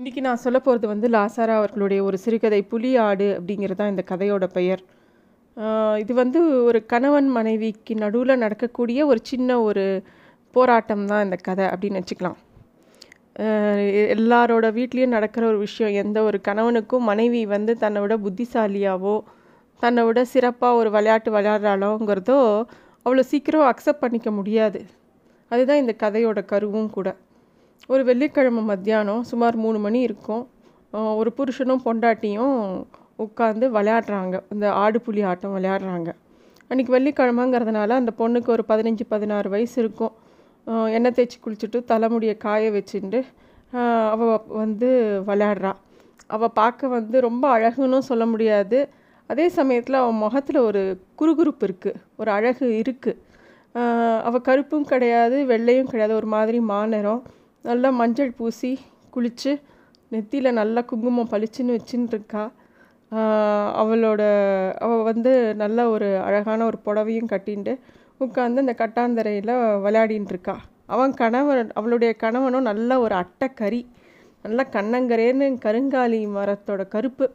இன்றைக்கி நான் சொல்ல போகிறது வந்து லாசாரா அவர்களுடைய ஒரு சிறுகதை புலி ஆடு அப்படிங்கிறது தான் இந்த கதையோட பெயர். இது வந்து ஒரு கணவன் மனைவிக்கு நடுவில் நடக்கக்கூடிய ஒரு சின்ன ஒரு போராட்டம் தான் இந்த கதை அப்படின்னு வச்சுக்கலாம் எல்லாரோட வீட்லேயும் நடக்கிற ஒரு விஷயம் எந்த ஒரு கணவனுக்கும் மனைவி வந்து தன்னை விட புத்திசாலியாவோ தன்னை விட சிறப்பாக ஒரு விளையாட்டு விளையாடுறாளோங்கிறதோ அவ்வளோ சீக்கிரம் அக்செப்ட் பண்ணிக்க முடியாது. அதுதான் இந்த கதையோட கருவும் கூட. ஒரு வெள்ளிக்கிழமை மத்தியானம் சுமார் மூணு மணி இருக்கும். ஒரு புருஷனும் பொண்டாட்டியும் உட்காந்து விளையாடுறாங்க. இந்த ஆடு புலி ஆட்டம் விளையாடுறாங்க. அன்றைக்கி வெள்ளிக்கிழமைங்கிறதுனால அந்த பொண்ணுக்கு ஒரு பதினஞ்சு பதினாறு வயசு இருக்கும். எண்ணெய் தேய்ச்சி குளிச்சுட்டு தலைமுடியை காய வச்சுட்டு அவள் வந்து விளையாடுறா. அவள் பார்க்க வந்து ரொம்ப அழகுன்னு சொல்ல முடியாது. அதே சமயத்தில் அவன் முகத்தில் ஒரு குறுகுறுப்பு இருக்குது ஒரு அழகு இருக்குது அவள் கருப்பும் கிடையாது வெள்ளையும் கிடையாது. ஒரு மாதிரி மாநிறம். நல்லா மஞ்சள் பூசி குளித்து நெத்தியில் நல்லா குங்குமம் பளிச்சுன்னு வச்சுன்னு இருக்கா அவளோட அவள் வந்து நல்ல ஒரு அழகான ஒரு புடவையும் கட்டிண்டு உட்காந்து அந்த கட்டாந்தரையில் விளையாடின்னு இருக்கா அவன் கணவன் அவளுடைய கணவனும் நல்ல ஒரு அட்டைக்கறி நல்லா கண்ணங்கரேன்னு கருங்காலி மரத்தோட கருப்பு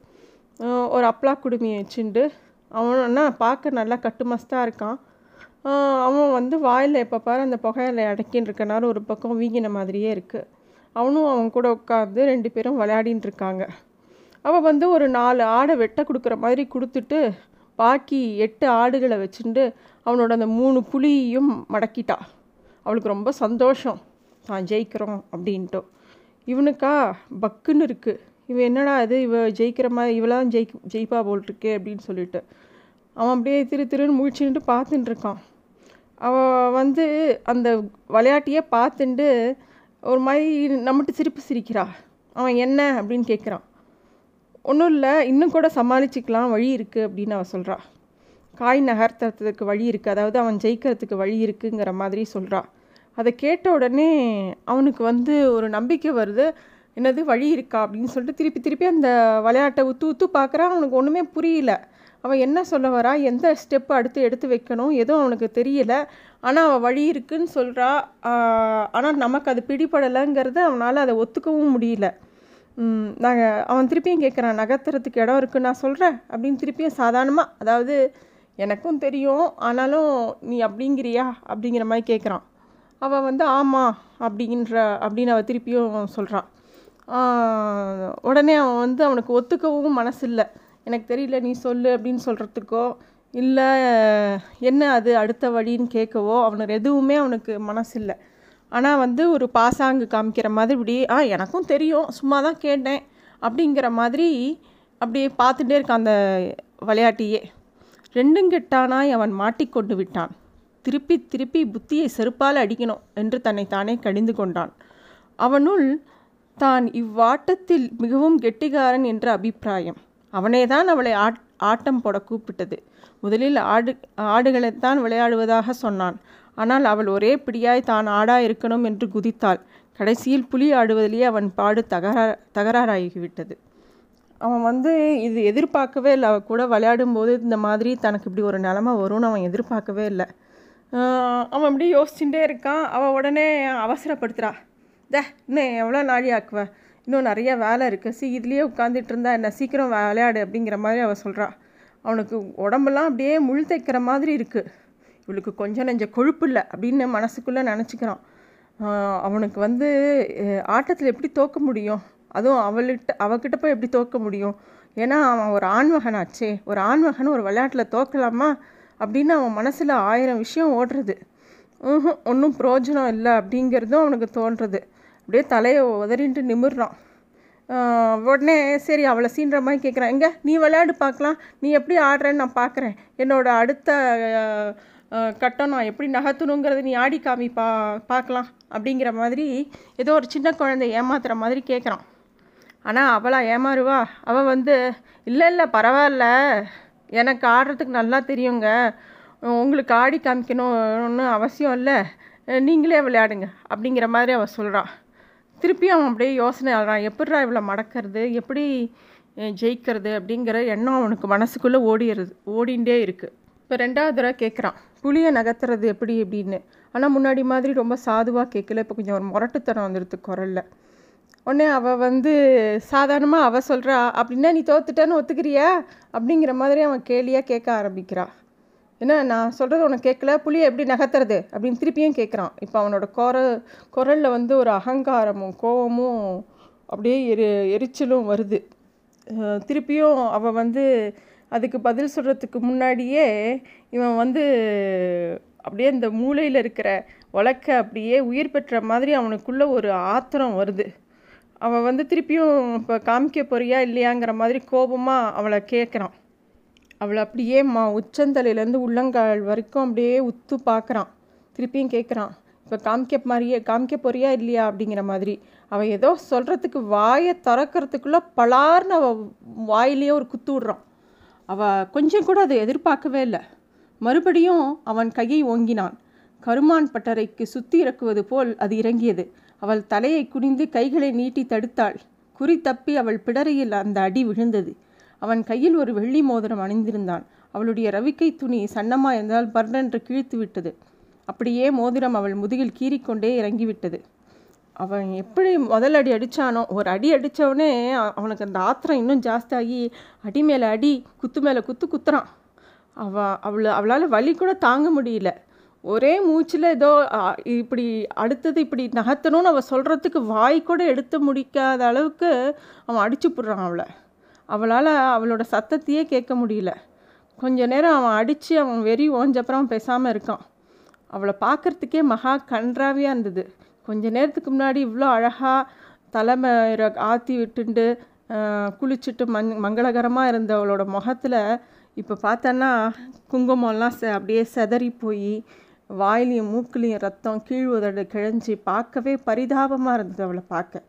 ஒரு அப்ளா குடுமியை வச்சுண்டு அவனா பார்க்க நல்லா கட்டுமஸ்தாக இருக்கான். அவன் வந்து வாயில் எப்போ பாரு அந்த புகையில அடக்கின்னு இருக்கனால ஒரு பக்கம் வீங்கின மாதிரியே இருக்குது அவனும் அவன் கூட உட்காந்து ரெண்டு பேரும் விளையாடின்னு இருக்காங்க. அவள் வந்து ஒரு நாலு ஆடை வெட்ட கொடுக்குற மாதிரி கொடுத்துட்டு பாக்கி எட்டு ஆடுகளை வச்சுட்டு அவனோட அந்த மூணு புலியையும் மடக்கிட்டா. அவளுக்கு ரொம்ப சந்தோஷம். தான் ஜெயிக்கிறோம் அப்படின்ட்டு. இவனுக்கா? பக்குன்னு இருக்குது இவன் என்னடா இது? இவ ஜெயிக்கிற மாதிரி இவளாம் ஜெயிக் ஜெயிப்பா போல் அப்படின்னு சொல்லிட்டு. அவன் அப்படியே திரு திருன்னு முழிச்சுட்டு பார்த்துட்டு இருக்கான். அவள் வந்து அந்த விளையாட்டையே பார்த்துண்டு ஒரு மாதிரி நம்மகிட்ட சிரிப்பு சிரிக்கிறா. அவன் என்ன அப்படின்னு கேட்குறான். ஒன்றும் இல்லை இன்னும் கூட சமாளிச்சுக்கலாம் வழி இருக்குது அப்படின்னு அவள் சொல்கிறா காய் நகர்த்துறதுக்கு வழி இருக்குது அதாவது அவன் ஜெயிக்கிறதுக்கு வழி இருக்குங்கிற மாதிரி சொல்கிறா அதை கேட்ட உடனே அவனுக்கு வந்து ஒரு நம்பிக்கை வருது. என்னது வழி இருக்கா? அப்படின்னு சொல்லிட்டு திருப்பி திருப்பி அந்த விளையாட்டை உத்து உத்து பார்க்குறான். அவனுக்கு ஒன்றுமே புரியல. அவள் என்ன சொல்ல வரா? எந்த ஸ்டெப்பு அடுத்து எடுத்து வைக்கணும்? எதுவும் அவனுக்கு தெரியல. ஆனால் அவள் வழி இருக்குன்னு சொல்கிறா ஆனால் நமக்கு அது பிடிபடலைங்கிறது அவனால் அதை ஒத்துக்கவும் முடியல. நாங்கள் அவன் திருப்பியும் கேட்குறான் நகர்த்துறதுக்கு இடம் இருக்குன்னு நான் சொல்கிறேன் அப்படின்னு திருப்பியும் சாதாரணமாக அதாவது எனக்கும் தெரியும் ஆனாலும் நீ அப்படிங்கிறியா? அப்படிங்கிற மாதிரி கேட்குறான் அவள் வந்து ஆமாம் அப்படின்ற அப்படின்னு அவள் திருப்பியும் சொல்கிறான் உடனே அவன் வந்து அவனுக்கு ஒத்துக்கவும் மனசு இல்லை எனக்கு தெரியல நீ சொல்லு அப்படின்னு சொல்கிறதுக்கோ இல்லை என்ன அது அடுத்த வழின்னு கேட்கவோ அவனுக்கு எதுவுமே அவனுக்கு மனசில்லை. ஆனால் வந்து ஒரு பாசாங்கு காமிக்கிற மாதிரி இப்படி ஆ எனக்கும் தெரியும் சும்மா தான் கேட்டேன் அப்படிங்கிற மாதிரி அப்படியே பார்த்துட்டே இருக்கான் அந்த விளையாட்டியே. ரெண்டும் கெட்டானாய் அவன் மாட்டிக்கொண்டு விட்டான். திருப்பி திருப்பி புத்தியை செருப்பால் அடிக்கணும் என்று தன்னைத்தானே கடிந்து கொண்டான். அவனுள் தான் இவ்வாட்டத்தில் மிகவும் கெட்டிகாரன் என்ற அபிப்பிராயம். அவனேதான் அவளை ஆட் ஆட்டம் போட கூப்பிட்டது. முதலில் ஆடு ஆடுகளைத்தான் விளையாடுவதாக சொன்னான். ஆனால் அவள் ஒரே பிடியாய் தான் ஆடா இருக்கணும் என்று குதித்தாள். கடைசியில் புலி ஆடுவதிலேயே அவன் பாடு தகரா தகராறாகிவிட்டது. அவன் வந்து இது எதிர்பார்க்கவே இல்லை. அவள் கூட விளையாடும்போது இந்த மாதிரி தனக்கு இப்படி ஒரு நிலமை வரும்னு அவன் எதிர்பார்க்கவே இல்லை. அவன் இப்படி யோசிச்சுட்டே இருக்கான். அவள் உடனே அவசரப்படுத்துகிறா த இன்னும் எவ்வளோ நாழி ஆக்குவ இன்னும் நிறைய வேலை இருக்குது சி இதுலேயே உட்காந்துட்டு இருந்தா என்ன? சீக்கிரம் விளையாடு அப்படிங்கிற மாதிரி அவள் சொல்கிறா அவனுக்கு உடம்பெல்லாம் அப்படியே முள் தைக்கிற மாதிரி இருக்குது இவளுக்கு கொஞ்சம் நெஞ்ச கொழுப்பு இல்லை அப்படின்னு மனசுக்குள்ளே நினச்சிக்கிறான். அவனுக்கு வந்து ஆட்டத்தில் எப்படி தோக்க முடியும்? அதுவும் அவள்கிட்ட அவகிட்ட போய் எப்படி தோக்க முடியும்? ஏன்னா அவன் ஒரு ஆண்மகனாச்சே. ஒரு ஆண்மகன் ஒரு விளையாட்டில் தோக்கலாமா? அப்படின்னு அவன் மனசில் ஆயிரம் விஷயம் ஓடுறது. ஒன்றும் பிரயோஜனம் இல்லை அப்படிங்கிறதும் அவனுக்கு தோன்றுறது. அப்படியே தலையை உதறின்ட்டு நிமிடுறான் உடனே சரி அவளை சீன்ற மாதிரி கேட்குறான் எங்கே நீ விளையாடு பார்க்கலாம். நீ எப்படி ஆடுறேன்னு நான் பார்க்குறேன். என்னோட அடுத்த கட்டம் நான் எப்படி நகர்த்தணுங்கிறத நீ ஆடி காமி பா பார்க்கலாம் அப்படிங்கிற மாதிரி ஏதோ ஒரு சின்ன குழந்தை ஏமாத்துகிற மாதிரி கேட்குறான் ஆனால் அவளா ஏமாறுவா? அவள் வந்து இல்லை இல்லை பரவாயில்ல. எனக்கு ஆடுறதுக்கு நல்லா தெரியுங்க. உங்களுக்கு ஆடி காமிக்கணும்னு அவசியம் இல்லை. நீங்களே விளையாடுங்க. அப்படிங்கிற மாதிரி அவள் சொல்கிறான் திருப்பியும் அவன் அப்படியே யோசனை ஆகிறான் எப்படிரா இவ்வளோ மடக்கிறது? எப்படி ஜெயிக்கிறது அப்படிங்கிற எண்ணம் அவனுக்கு மனசுக்குள்ளே ஓடிடுறது ஓடிண்டே இருக்குது இப்போ ரெண்டாவது தடவை கேட்குறான் புளியை நகர்த்துறது எப்படி எப்படின்னு ஆனால் முன்னாடி மாதிரி ரொம்ப சாதுவாக கேட்கல இப்போ கொஞ்சம் ஒரு முரட்டுத்தனம் வந்துடுது குரலில். உடனே அவள் வந்து சாதாரணமாக அவள் சொல்கிறா அப்படின்னா நீ தோத்துட்டேன்னு ஒத்துக்கிறியா? அப்படிங்கிற மாதிரி அவன் கேலியாக கேட்க ஆரம்பிக்கிறான் என்ன நான் சொல்கிறது உனக்கு கேட்கல புளியை எப்படி நகர்த்துறது அப்படின்னு திருப்பியும் கேட்குறான் இப்போ அவனோட குர குரலில் வந்து ஒரு அகங்காரமும் கோபமும் அப்படியே எரி எரிச்சலும் வருது. திருப்பியும் அவள் வந்து அதுக்கு பதில் சொல்கிறதுக்கு முன்னாடியே இவன் வந்து அப்படியே இந்த மூளையில் இருக்கிற உலக்க அப்படியே உயிர் பெற்ற மாதிரி அவனுக்குள்ளே ஒரு ஆத்திரம் வருது. அவன் வந்து திருப்பியும் இப்போ காமிக்க போறியா இல்லையாங்கிற மாதிரி கோபமாக அவளை கேட்குறான் அவளை அப்படியே மா உச்சந்தலையிலேருந்து உள்ளங்கால் வரைக்கும் அப்படியே உத்து பார்க்குறான். திருப்பியும் கேட்குறான் இப்போ காமிக்க மாதிரியே காமிக்க போறியா இல்லையா? அப்படிங்கிற மாதிரி. அவன் ஏதோ சொல்கிறதுக்கு வாயை திறக்கிறதுக்குள்ளே பலார்னு அவள் வாயிலேயே ஒரு குத்து விட்றான். அவள் கொஞ்சம் கூட அதை எதிர்பார்க்கவே இல்லை. மறுபடியும் அவன் கையை ஓங்கினான். கருமான் பட்டறைக்கு சுற்றி இறக்குவது போல் அது இறங்கியது. அவள் தலையை குனிந்து கைகளை நீட்டி தடுத்தாள். குறி தப்பி அவள் பிடரையில் அந்த அடி விழுந்தது. அவன் கையில் ஒரு வெள்ளி மோதிரம் அணிந்திருந்தான். அவளுடைய ரவிக்கை துணி சன்னமா இருந்தால் பர்னென்று கிழித்து விட்டது. அப்படியே மோதிரம் அவள் முதுகில் கீறிக்கொண்டே இறங்கிவிட்டது. அவன் எப்படி முதல் அடி அடித்தானோ ஒரு அடி அடித்தவனே அவனுக்கு அந்த ஆத்திரம் இன்னும் ஜாஸ்தியாகி அடி மேலே அடி குத்து மேலே குத்து குத்துறான். அவ அவளை அவளால் வலி கூட தாங்க முடியல. ஒரே மூச்சில் ஏதோ இப்படி அடுத்தது இப்படி நகர்த்தணும்னு அவள் சொல்கிறதுக்கு வாய் கூட எடுத்து முடிக்காத அளவுக்கு அவன் அடிச்சு போடுறான் அவளை. அவளால் அவளோட சத்தத்தையே கேட்க முடியல. கொஞ்ச நேரம் அவன் அடித்து அவன் வெறி ஓஞ்சப்புறம் பேசாமல் இருக்கான். அவளை பார்க்குறதுக்கே மகா கன்றாவியாக இருந்தது. கொஞ்ச நேரத்துக்கு முன்னாடி இவ்வளோ அழகாக தலைமை ஆற்றி விட்டுண்டு குளிச்சுட்டு மங் மங்களகரமாக இருந்த அவளோட முகத்தில் இப்போ பார்த்தோன்னா குங்குமம்லாம் செ அப்படியே செதறி போய் வாயிலையும் மூக்குலேயும் ரத்தம் கீழ் உதடு கிழஞ்சி பார்க்கவே பரிதாபமாக இருந்தது அவளை பார்க்க.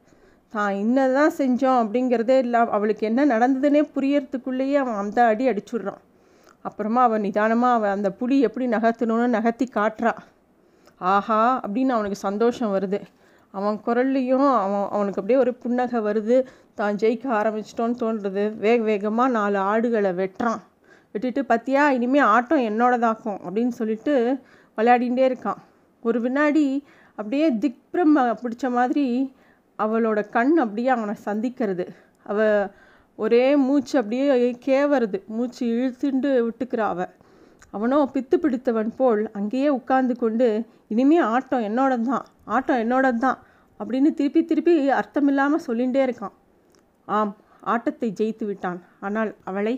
தான் இன்னதான் செஞ்சோம் அப்படிங்கிறதே இல்லை அவளுக்கு என்ன நடந்ததுன்னே புரியறதுக்குள்ளேயே அவன் அந்த அடி அடிச்சுடுறான். அப்புறமா அவன் நிதானமாக அவன் அந்த புலி எப்படி நகர்த்தணும்னு நகர்த்தி காட்டுறா. ஆஹா அப்படின்னு அவனுக்கு சந்தோஷம் வருது. அவன் குரல்லையும் அவன் அவனுக்கு அப்படியே ஒரு புன்னகை வருது. தான் ஜெயிக்க ஆரம்பிச்சிட்டோன்னு தோன்றுறது. வேக வேகமாக நாலு ஆடுகளை வெட்டுறான். வெட்டிட்டு பத்தியா இனிமேல் ஆட்டம் என்னோடதாக்கும் அப்படின்னு சொல்லிட்டு விளையாடிகிட்டே இருக்கான். ஒரு வினாடி அப்படியே திக்பிரம் பிடிச்ச மாதிரி அவளோட கண் அப்படியே அவனை சந்திக்கிறது. அவ ஒரே மூச்சு அப்படியே கேவருது. மூச்சு இழுத்துண்டு விட்டுக்கிறா அவ. அவனோ பித்து பிடித்தவன் போல் அங்கேயே உட்கார்ந்து கொண்டு இனிமே ஆட்டம் என்னோட தான் ஆட்டம் என்னோட தான் அப்படின்னு திருப்பி திருப்பி அர்த்தமில்லாமல் சொல்லிகிட்டே இருக்கான். ஆம் ஆட்டத்தை ஜெயித்து விட்டான். ஆனால் அவளை